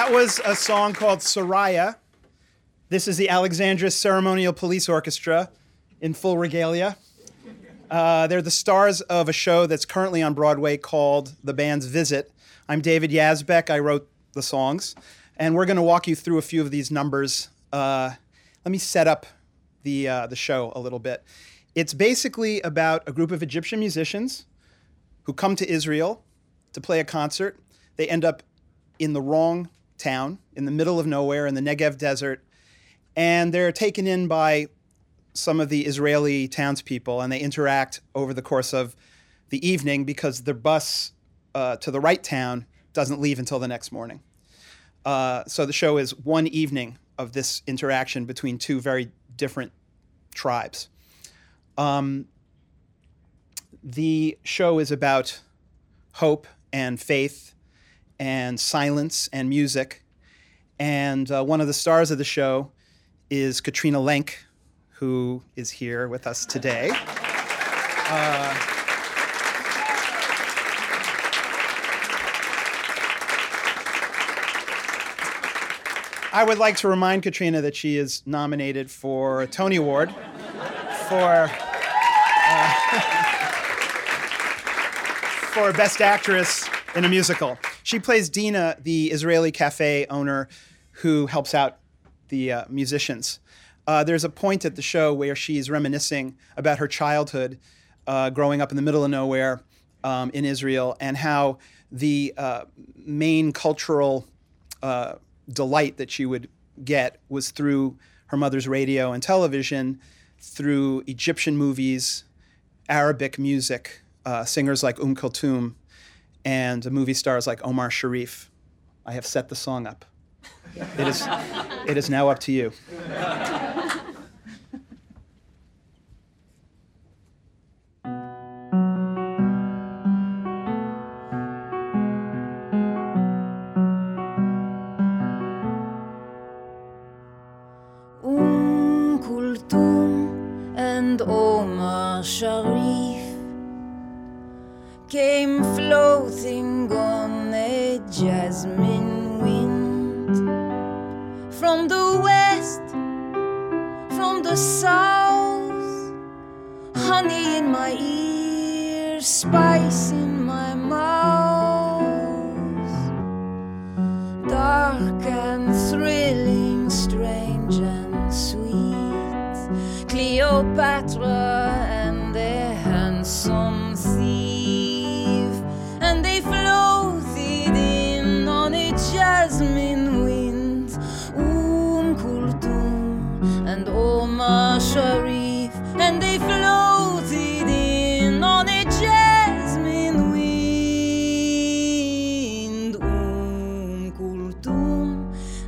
That was a song called Soraya. This is the Alexandria Ceremonial Police Orchestra in full regalia. Uh, they're the stars of a show that's currently on Broadway called The Band's Visit. I'm David Yazbek. I wrote the songs. And we're going to walk you through a few of these numbers. Uh, let me set up the, uh, the show a little bit. It's basically about a group of Egyptian musicians who come to Israel to play a concert. They end up in the wrong town in the middle of nowhere in the Negev desert, and they're taken in by some of the Israeli townspeople, and they interact over the course of the evening because their bus uh, to the right town doesn't leave until the next morning. Uh, so the show is one evening of this interaction between two very different tribes. Um, the show is about hope and faith and silence and music. And uh, one of the stars of the show is Katrina Lenk, who is here with us today. Uh, I would like to remind Katrina that she is nominated for a Tony Award for uh, for Best Actress in a Musical. She plays Dina, the Israeli cafe owner who helps out the uh, musicians. Uh, there's a point at the show where she's reminiscing about her childhood uh, growing up in the middle of nowhere um, in Israel and how the uh, main cultural uh, delight that she would get was through her mother's radio and television, through Egyptian movies, Arabic music, uh, singers like Um Kulthum, and a movie stars like Omar Sharif. I have set the song up. It is, it is now up to you. Spice in my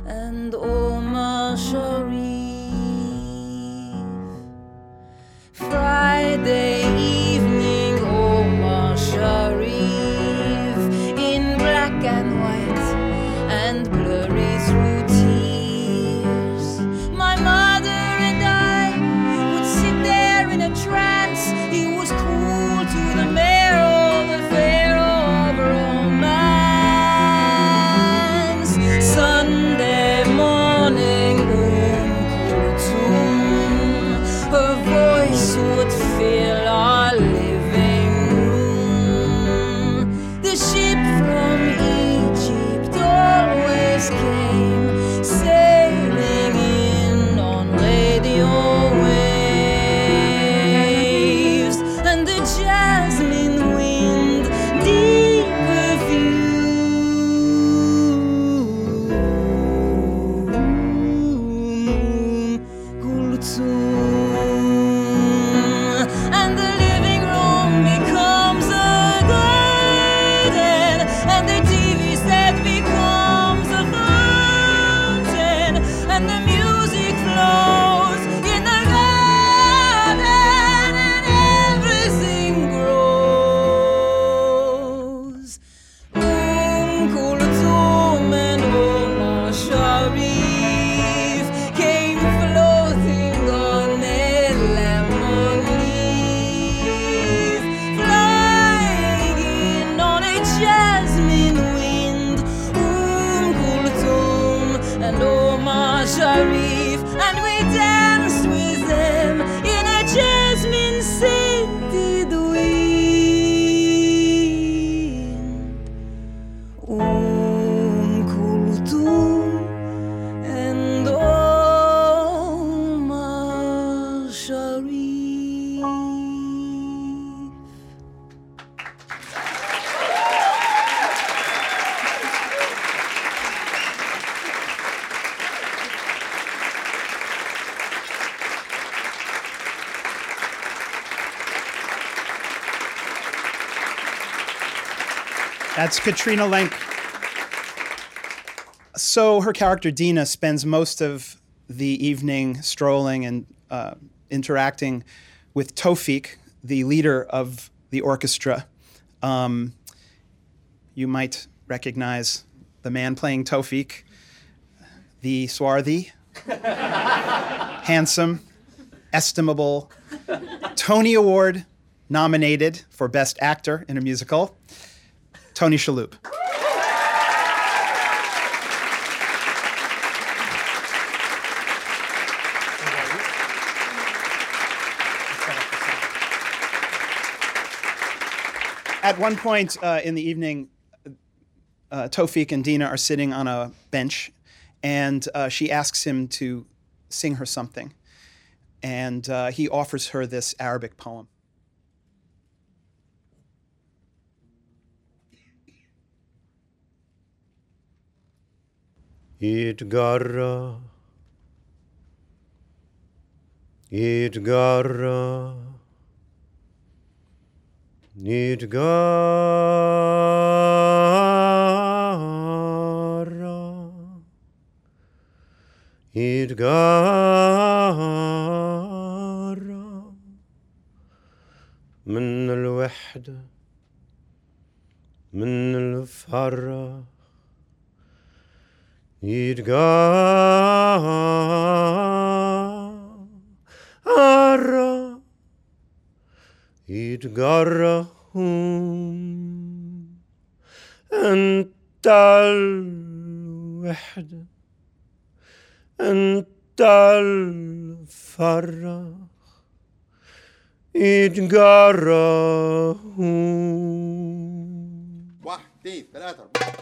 And all. That's Katrina Lenk. So her character Dina spends most of the evening strolling and uh, interacting with Tewfiq, the leader of the orchestra. Um, you might recognize the man playing Tewfiq, the swarthy, handsome, estimable, Tony Award nominated for Best Actor in a Musical, Tony Shalhoub. At one point uh, in the evening, uh, Tewfiq and Dina are sitting on a bench, and uh, she asks him to sing her something. And uh, he offers her this Arabic poem. يتجرى يتجرى يتجرى يتجرى من الوحدة من الفرّة Idgarra, Idgarrahum, أنت الوحدة أنت الفرح إتجرهم واحد اثنين ثلاثة أربعة.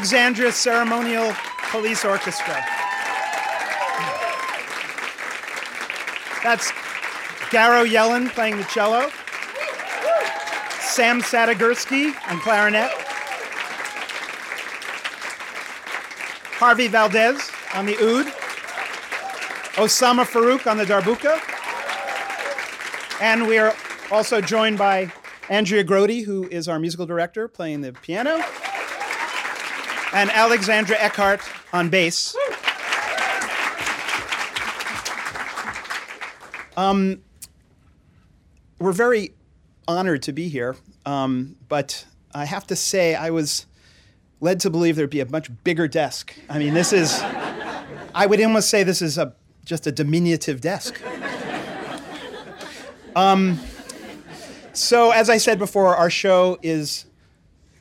Alexandria Ceremonial Police Orchestra. That's Garo Yellin playing the cello, Sam Sadigursky on clarinet, Harvey Valdes on the oud, Osama Farouk on the darbuka, and we are also joined by Andrea Grody, who is our musical director, playing the piano, and Alexandra Eckhart on bass. Um, we're very honored to be here, um, but I have to say I was led to believe there'd be a much bigger desk. I mean, this is, I would almost say this is a, just a diminutive desk. Um, so, as I said before, our show is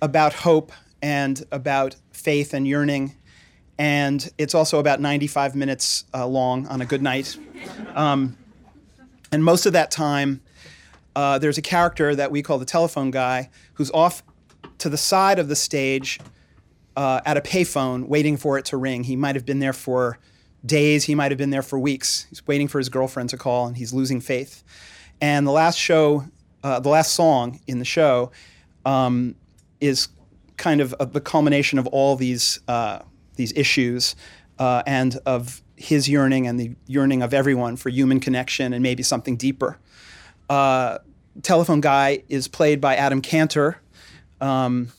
about hope and about faith and yearning, and it's also about 95 minutes uh, long on a good night. Um, and most of that time, uh, there's a character that we call the telephone guy who's off to the side of the stage uh, at a payphone waiting for it to ring. He might have been there for days, he might have been there for weeks. He's waiting for his girlfriend to call and he's losing faith. And the last show, uh, the last song in the show um, is kind of, the culmination of all these, uh, these issues uh, and of his yearning and the yearning of everyone for human connection and maybe something deeper. Uh, telephone guy is played by Adam Kantor. Um,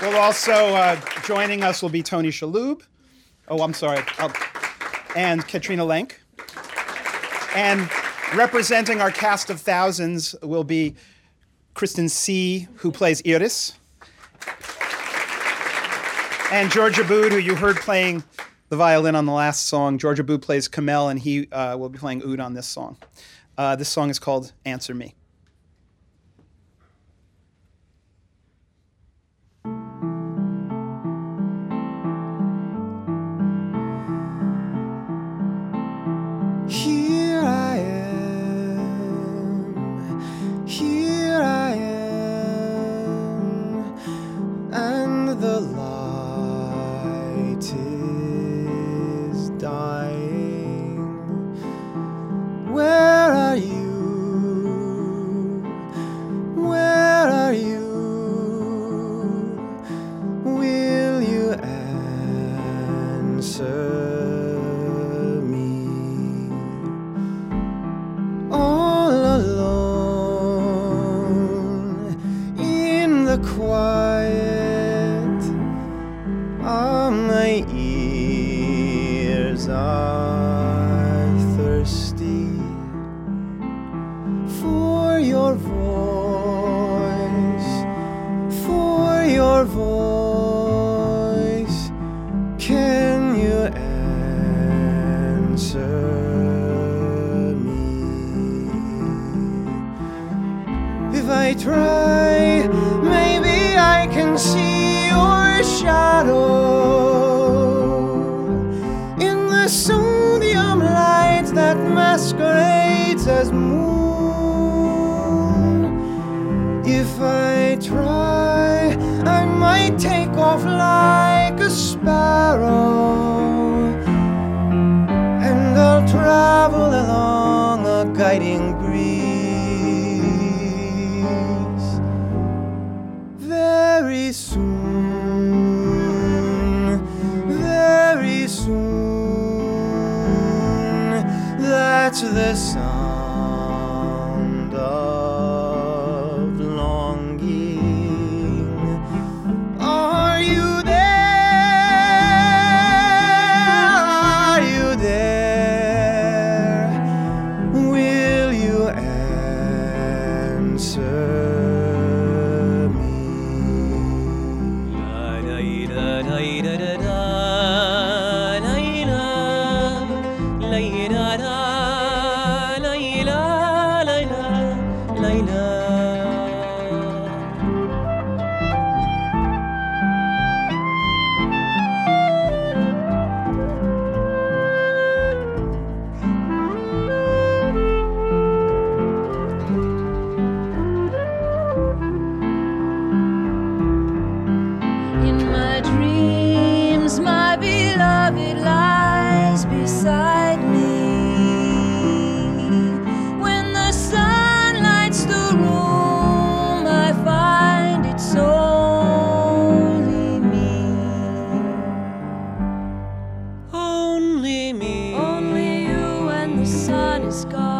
well, also uh, joining us will be Tony Shalhoub. Oh, I'm sorry. Oh, and Katrina Lenk. And representing our cast of thousands will be Kristen Sieh, who plays Iris, and George Abud, who you heard playing the violin on the last song. George Abud plays Kamel, and he uh, will be playing oud on this song. Uh, this song is called Answer Me. Sodium light that masquerades as moon. If I try, I might take off like a sparrow and I'll travel along a guiding breeze very soon, That's the sound only me. Only you when the sun is gone.